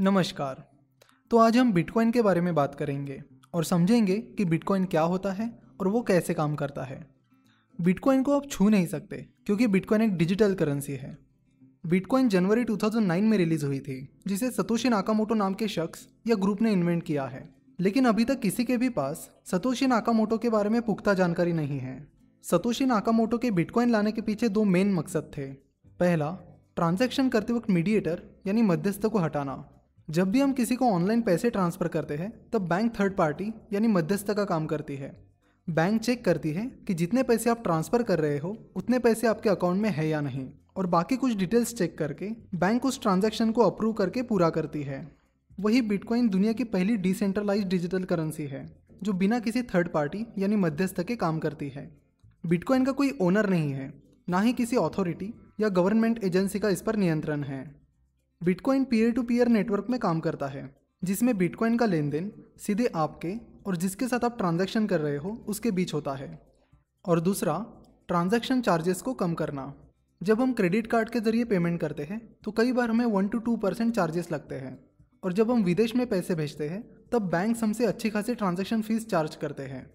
नमस्कार। तो आज हम बिटकॉइन के बारे में बात करेंगे और समझेंगे कि बिटकॉइन क्या होता है और वो कैसे काम करता है। बिटकॉइन को आप छू नहीं सकते, क्योंकि बिटकॉइन एक डिजिटल करेंसी है। बिटकॉइन जनवरी 2009 में रिलीज़ हुई थी, जिसे सतोशी नाकामोटो नाम के शख्स या ग्रुप ने इन्वेंट किया है। लेकिन अभी तक किसी के भी पास सतोशी नाकामोटो के बारे में पुख्ता जानकारी नहीं है। सतोशी नाकामोटो के बिटकॉइन लाने के पीछे दो मेन मकसद थे। पहला ट्रांजैक्शन करते वक्त मीडिएटर यानी मध्यस्थ को हटाना। जब भी हम किसी को ऑनलाइन पैसे ट्रांसफ़र करते हैं, तब बैंक थर्ड पार्टी यानी मध्यस्थ का काम करती है। बैंक चेक करती है कि जितने पैसे आप ट्रांसफ़र कर रहे हो, उतने पैसे आपके अकाउंट में है या नहीं। और बाकी कुछ डिटेल्स चेक करके बैंक उस ट्रांजैक्शन को अप्रूव करके पूरा करती है। वही बिटकॉइन दुनिया की पहली डिसेंट्रलाइज डिजिटल करेंसी है, जो बिना किसी थर्ड पार्टी यानी मध्यस्थ के काम करती है। बिटकॉइन का कोई ओनर नहीं है, ना ही किसी अथॉरिटी या गवर्नमेंट एजेंसी का इस पर नियंत्रण है। Bitcoin peer to peer network में काम करता है, जिसमें बिटकॉइन का लेन देन सीधे आपके और जिसके साथ आप ट्रांजैक्शन कर रहे हो, उसके बीच होता है। और दूसरा ट्रांजैक्शन चार्जेस को कम करना। जब हम क्रेडिट कार्ड के ज़रिए पेमेंट करते हैं तो कई बार हमें one to two percent charges लगते हैं। और जब हम विदेश में पैसे भेजते हैं, तब बैंक हमसे अच्छी खासी ट्रांजैक्शन फ़ीस चार्ज करते हैं।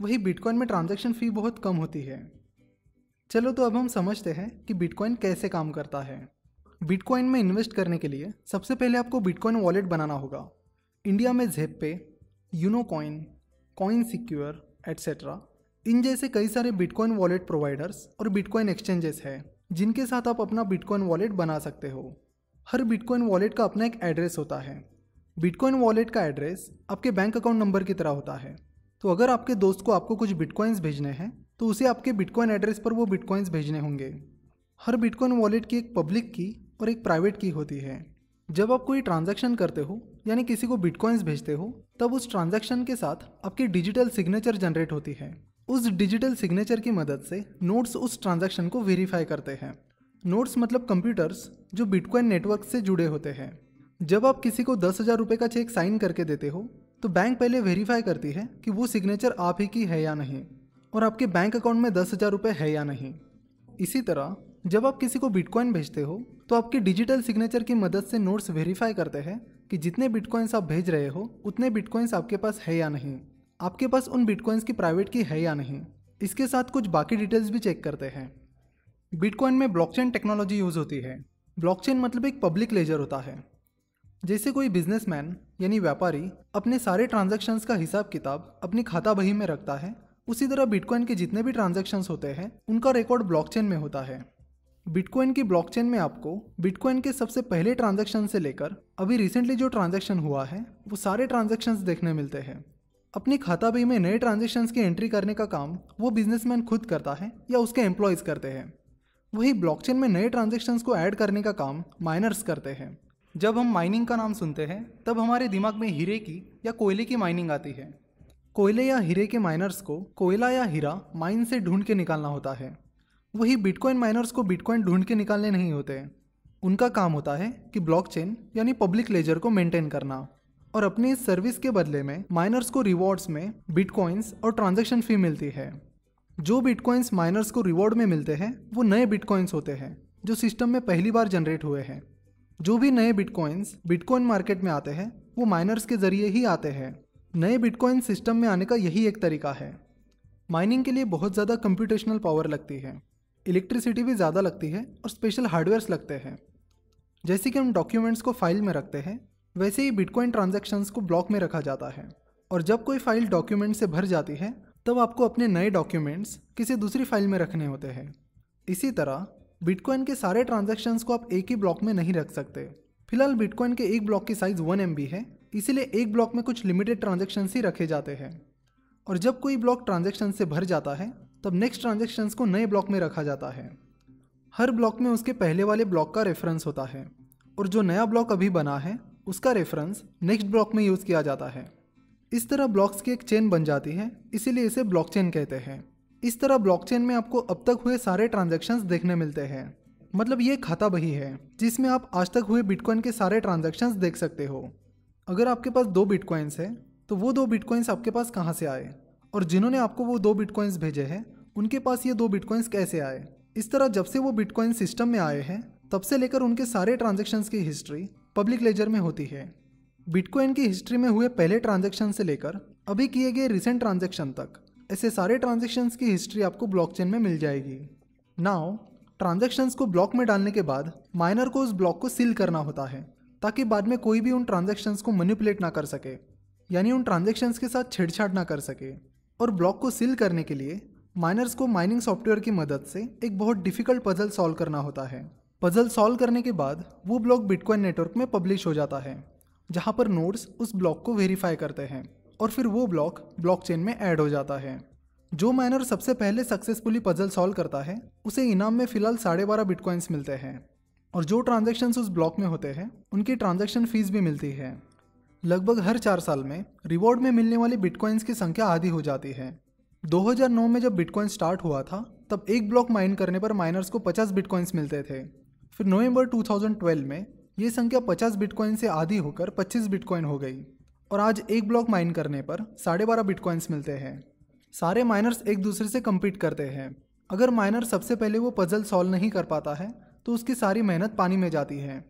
वही बिटकॉइन में ट्रांजैक्शन फ़ी बहुत कम होती है। चलो तो अब हम समझते हैं कि बिटकॉइन कैसे काम करता है। बिटकॉइन में इन्वेस्ट करने के लिए सबसे पहले आपको बिटकॉइन वॉलेट बनाना होगा। इंडिया में Zebpay Unocoin Coinsecure etcetera इन जैसे कई सारे बिटकॉइन वॉलेट प्रोवाइडर्स और बिटकॉइन एक्सचेंजेस हैं, जिनके साथ आप अपना बिटकॉइन वॉलेट बना सकते हो। हर बिटकॉइन वॉलेट का अपना एक एड्रेस होता है। बिटकॉइन वॉलेट का एड्रेस आपके बैंक अकाउंट नंबर की तरह होता है। तो अगर आपके दोस्त को आपको कुछ बिटकॉइंस भेजने हैं तो उसे आपके बिटकॉइन एड्रेस पर वो बिटकॉइंस भेजने होंगे। हर बिटकॉइन वॉलेट की एक पब्लिक की और एक प्राइवेट की होती है। जब आप कोई ट्रांजैक्शन करते हो, यानी किसी को बिटकॉइंस भेजते हो, तब उस ट्रांजैक्शन के साथ आपकी डिजिटल सिग्नेचर जनरेट होती है। उस डिजिटल सिग्नेचर की मदद से नोट्स उस ट्रांजैक्शन को वेरीफाई करते हैं। नोट्स मतलब कंप्यूटर्स जो बिटकॉइन नेटवर्क से जुड़े होते हैं। जब आप किसी को दस हज़ार रुपये का चेक साइन करके देते हो तो बैंक पहले वेरीफाई करती है कि वो सिग्नेचर आप ही की है या नहीं, और आपके बैंक अकाउंट में दस हज़ार रुपये है या नहीं। इसी तरह जब आप किसी को बिटकॉइन भेजते हो तो आपके डिजिटल सिग्नेचर की मदद से नोट्स वेरीफाई करते हैं कि जितने बिटकॉइंस आप भेज रहे हो, उतने बिटकॉइंस आपके पास है या नहीं। आपके पास उन बिटकॉइंस की प्राइवेट की है या नहीं। इसके साथ कुछ बाकी डिटेल्स भी चेक करते हैं। बिटकॉइन में ब्लॉकचेन टेक्नोलॉजी यूज़ होती है। ब्लॉकचेन मतलब एक पब्लिक लेजर होता है। जैसे कोई बिजनेसमैन यानी व्यापारी, अपने सारे ट्रांजैक्शंस का हिसाब किताब अपनी खाता बही में रखता है, उसी तरह बिटकॉइन के जितने भी ट्रांजैक्शंस होते हैं, उनका रिकॉर्ड ब्लॉकचेन में होता है। बिटकॉइन की ब्लॉकचेन में आपको बिटकॉइन के सबसे पहले ट्रांजैक्शन से लेकर अभी रिसेंटली जो ट्रांजैक्शन हुआ है, वो सारे ट्रांजैक्शंस देखने मिलते हैं। अपनी खाता बही में नए ट्रांजेक्शन की एंट्री करने का काम वो बिजनेसमैन खुद करता है या उसके एम्प्लॉयज़ करते हैं। वही ब्लॉकचेन में नए ट्रांजेक्शन को ऐड करने का काम माइनर्स करते हैं। जब हम माइनिंग का नाम सुनते हैं, तब हमारे दिमाग में हीरे की या कोयले की माइनिंग आती है। कोयले या हीरे के माइनर्स को कोयला या हीरा माइन से ढूंढ के निकालना होता है। वही बिटकॉइन माइनर्स को बिटकॉइन ढूंढ के निकालने नहीं होते। उनका काम होता है कि ब्लॉकचेन यानी पब्लिक लेजर को मेंटेन करना। और अपनी इस सर्विस के बदले में माइनर्स को रिवॉर्ड्स में बिटकॉइंस और ट्रांजैक्शन फ़ी मिलती है। जो बिटकॉइंस माइनर्स को रिवॉर्ड में मिलते हैं, वो नए बिटकॉइंस होते हैं, जो सिस्टम में पहली बार जनरेट हुए हैं। जो भी नए बिटकॉइंस बिटकॉइन मार्केट में आते हैं, वो माइनर्स के ज़रिए ही आते हैं। नए बिटकॉइन सिस्टम में आने का यही एक तरीका है। माइनिंग के लिए बहुत ज़्यादा कंप्यूटेशनल पावर लगती है। इलेक्ट्रिसिटी भी ज़्यादा लगती है और स्पेशल हार्डवेयर्स लगते हैं। जैसे कि हम डॉक्यूमेंट्स को फ़ाइल में रखते हैं, वैसे ही बिटकॉइन ट्रांजैक्शंस को ब्लॉक में रखा जाता है। और जब कोई फ़ाइल डॉक्यूमेंट से भर जाती है, तब आपको अपने नए डॉक्यूमेंट्स किसी दूसरी फ़ाइल में रखने होते हैं। इसी तरह बिटकॉइन के सारे ट्रांजैक्शंस को आप एक ही ब्लॉक में नहीं रख सकते। फ़िलहाल बिटकॉइन के एक ब्लॉक की साइज़ वन एम है, इसीलिए एक ब्लॉक में कुछ लिमिटेड ट्रांजेक्शन्स ही रखे जाते हैं। और जब कोई ब्लॉक ट्रांजेक्शन से भर जाता है तब नेक्स्ट ट्रांजेक्शन को नए ब्लॉक में रखा जाता है। हर ब्लॉक में उसके पहले वाले ब्लॉक का रेफरेंस होता है और जो नया ब्लॉक अभी बना है, उसका रेफरेंस नेक्स्ट ब्लॉक में यूज़ किया जाता है। इस तरह ब्लॉक्स की एक चेन बन जाती है, इसीलिए इसे ब्लॉकचेन कहते हैं। इस तरह ब्लॉकचेन में आपको अब तक हुए सारे ट्रांजेक्शन्स देखने मिलते हैं। मतलब ये खाता बही है, जिसमें आप आज तक हुए बिटकॉइन के सारे ट्रांजेक्शन्स देख सकते हो। अगर आपके पास दो बिटकॉइंस है तो वो दो बिटकॉइंस आपके पास कहाँ से आए? और जिन्होंने आपको वो दो बिटकॉइंस भेजे हैं, उनके पास ये दो बिटकॉइंस कैसे आए? इस तरह जब से वो बिटकॉइन सिस्टम में आए हैं, तब से लेकर उनके सारे ट्रांजेक्शन्स की हिस्ट्री पब्लिक लेजर में होती है। बिटकॉइन की हिस्ट्री में हुए पहले ट्रांजेक्शन से लेकर अभी किए गए रिसेंट ट्रांजेक्शन तक, ऐसे सारे ट्रांजेक्शन्स की हिस्ट्री आपको ब्लॉकचेन में मिल जाएगी। नाउ ट्रांजेक्शन्स को ब्लॉक में डालने के बाद माइनर को उस ब्लॉक को सील करना होता है, ताकि बाद में कोई भी उन ट्रांजेक्शन्स को मैनिपुलेट ना कर सके, यानी उन ट्रांजेक्शन्स के साथ छेड़छाड़ ना कर सके। और ब्लॉक को सील करने के लिए माइनर्स को माइनिंग सॉफ्टवेयर की मदद से एक बहुत डिफ़िकल्ट पजल सॉल्व करना होता है। पजल सॉल्व करने के बाद वो ब्लॉक बिटकॉइन नेटवर्क में पब्लिश हो जाता है, जहाँ पर नोड्स उस ब्लॉक को वेरीफाई करते हैं और फिर वो ब्लॉक ब्लॉकचेन में ऐड हो जाता है। जो माइनर सबसे पहले सक्सेसफुली पजल सॉल्व करता है, उसे इनाम में फ़िलहाल साढ़े बारह बिटकॉइंस मिलते हैं। और जो ट्रांजेक्शन उस ब्लॉक में होते हैं, उनकी ट्रांजेक्शन फ़ीस भी मिलती है। लगभग हर चार साल में रिवॉर्ड में मिलने वाली बिटकॉइंस की संख्या आधी हो जाती है। 2009 में जब बिटकॉइन स्टार्ट हुआ था, तब एक ब्लॉक माइन करने पर माइनर्स को 50 बिटकॉइंस मिलते थे। फिर नवंबर 2012 में ये संख्या 50 बिटकॉइन से आधी होकर 25 बिटकॉइन हो गई और आज एक ब्लॉक माइन करने पर साढ़े बारह बिटकॉइंस मिलते हैं। सारे माइनर्स एक दूसरे से कम्पीट करते हैं। अगर माइनर सबसे पहले वो पजल सॉल्व नहीं कर पाता है तो उसकी सारी मेहनत पानी में जाती है।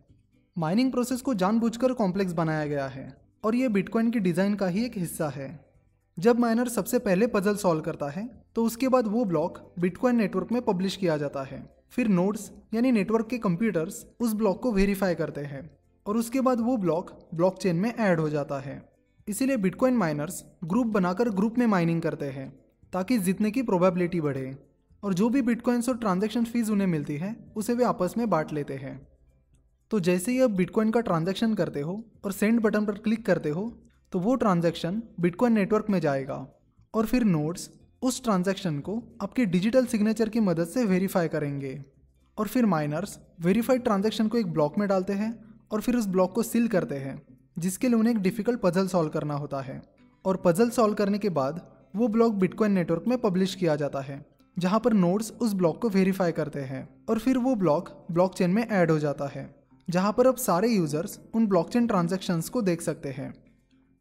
माइनिंग प्रोसेस को जानबूझकर कॉम्प्लेक्स बनाया गया है। और ये बिटकॉइन की डिज़ाइन का ही एक हिस्सा है। जब माइनर सबसे पहले पजल सॉल्व करता है तो उसके बाद वो ब्लॉक बिटकॉइन नेटवर्क में पब्लिश किया जाता है। फिर नोड्स यानी नेटवर्क के कंप्यूटर्स उस ब्लॉक को वेरीफाई करते हैं और उसके बाद वो ब्लॉक ब्लॉकचेन में ऐड हो जाता है। इसीलिए बिटकॉइन माइनर्स ग्रुप बनाकर ग्रुप में माइनिंग करते हैं, ताकि जीतने की प्रोबेबिलिटी बढ़े और जो भी बिटकॉइंस और ट्रांजेक्शन फ़ीस उन्हें मिलती है, उसे वे आपस में बांट लेते हैं। तो जैसे ही आप बिटकॉइन का ट्रांजेक्शन करते हो और सेंड बटन पर क्लिक करते हो तो वो ट्रांजैक्शन बिटकॉइन नेटवर्क में जाएगा और फिर नोड्स उस ट्रांजैक्शन को आपके डिजिटल सिग्नेचर की मदद से वेरीफाई करेंगे। और फिर माइनर्स वेरीफाइड ट्रांजैक्शन को एक ब्लॉक में डालते हैं और फिर उस ब्लॉक को सील करते हैं, जिसके लिए उन्हें एक डिफ़िकल्ट पजल सॉल्व करना होता है। और पजल सॉल्व करने के बाद वो ब्लॉक बिटकॉइन नेटवर्क में पब्लिश किया जाता है, जहाँ पर नोड्स उस ब्लॉक को वेरीफाई करते हैं और फिर वो ब्लॉक ब्लॉकचेन में ऐड हो जाता है। जहाँ पर अब सारे यूज़र्स उन ब्लॉकचेन ट्रांजेक्शन्स को देख सकते हैं।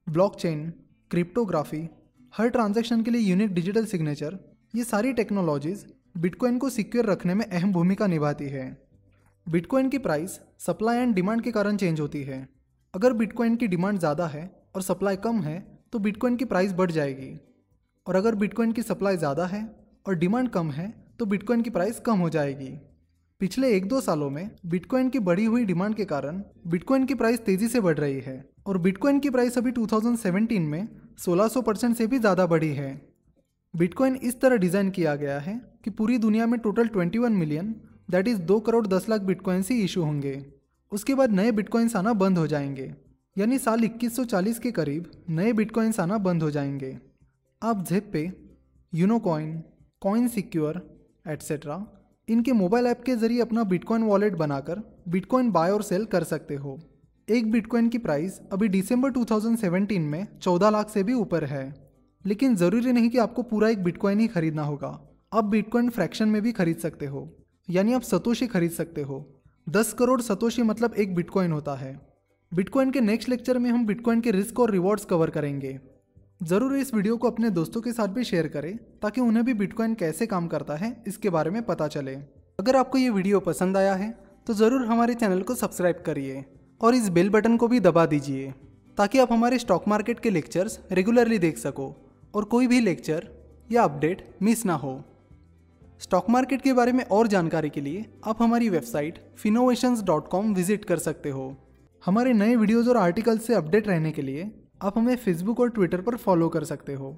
ब्लॉकचेन क्रिप्टोग्राफी हर ट्रांजैक्शन के लिए यूनिक डिजिटल सिग्नेचर ये सारी टेक्नोलॉजीज़ बिटकॉइन को सिक्योर रखने में अहम भूमिका निभाती है। बिटकॉइन की प्राइस सप्लाई एंड डिमांड के कारण चेंज होती है। अगर बिटकॉइन की डिमांड ज़्यादा है और सप्लाई कम है तो बिटकॉइन की प्राइस बढ़ जाएगी। और अगर बिटकॉइन की सप्लाई ज़्यादा है और डिमांड कम है तो बिटकॉइन की प्राइस कम हो जाएगी। पिछले एक दो सालों में बिटकॉइन की बढ़ी हुई डिमांड के कारण बिटकॉइन की प्राइस तेज़ी से बढ़ रही है और बिटकॉइन की प्राइस अभी 2017 में 1600 परसेंट से भी ज़्यादा बढ़ी है। बिटकॉइन इस तरह डिज़ाइन किया गया है कि पूरी दुनिया में टोटल 21 मिलियन, दैट इज़ दो करोड़ दस लाख बिटकॉइंस ही इशू होंगे। उसके बाद नए बिटकॉइंस आना बंद हो जाएँगे, यानी साल 2140 के करीब नए बिटकॉइंस आना बंद हो जाएँगे। आप Zebpay Unocoin Coinsecure etcetera इनके मोबाइल ऐप के ज़रिए अपना बिटकॉइन वॉलेट बनाकर बिटकॉइन बाय और सेल कर सकते हो। एक बिटकॉइन की प्राइस अभी दिसंबर 2017 में 14 लाख से भी ऊपर है। लेकिन ज़रूरी नहीं कि आपको पूरा एक बिटकॉइन ही खरीदना होगा। आप बिटकॉइन फ्रैक्शन में भी खरीद सकते हो। यानी आप सतोशी खरीद सकते हो। 10 करोड़ सतोशी मतलब एक बिटकॉइन होता है। बिटकॉइन के नेक्स्ट लेक्चर में हम बिटकॉइन के रिस्क और रिवॉर्ड्स कवर करेंगे। ज़रूर इस वीडियो को अपने दोस्तों के साथ भी शेयर करें, ताकि उन्हें भी बिटकॉइन कैसे काम करता है, इसके बारे में पता चले। अगर आपको ये वीडियो पसंद आया है तो ज़रूर हमारे चैनल को सब्सक्राइब करिए और इस बेल बटन को भी दबा दीजिए, ताकि आप हमारे स्टॉक मार्केट के लेक्चर्स रेगुलरली देख सको और कोई भी लेक्चर या अपडेट मिस ना हो। स्टॉक मार्केट के बारे में और जानकारी के लिए आप हमारी website Finnovationz dot com visit कर सकते हो। हमारे नए वीडियोज़ और आर्टिकल्स से अपडेट रहने के लिए आप हमें फेसबुक और ट्विटर पर फॉलो कर सकते हो।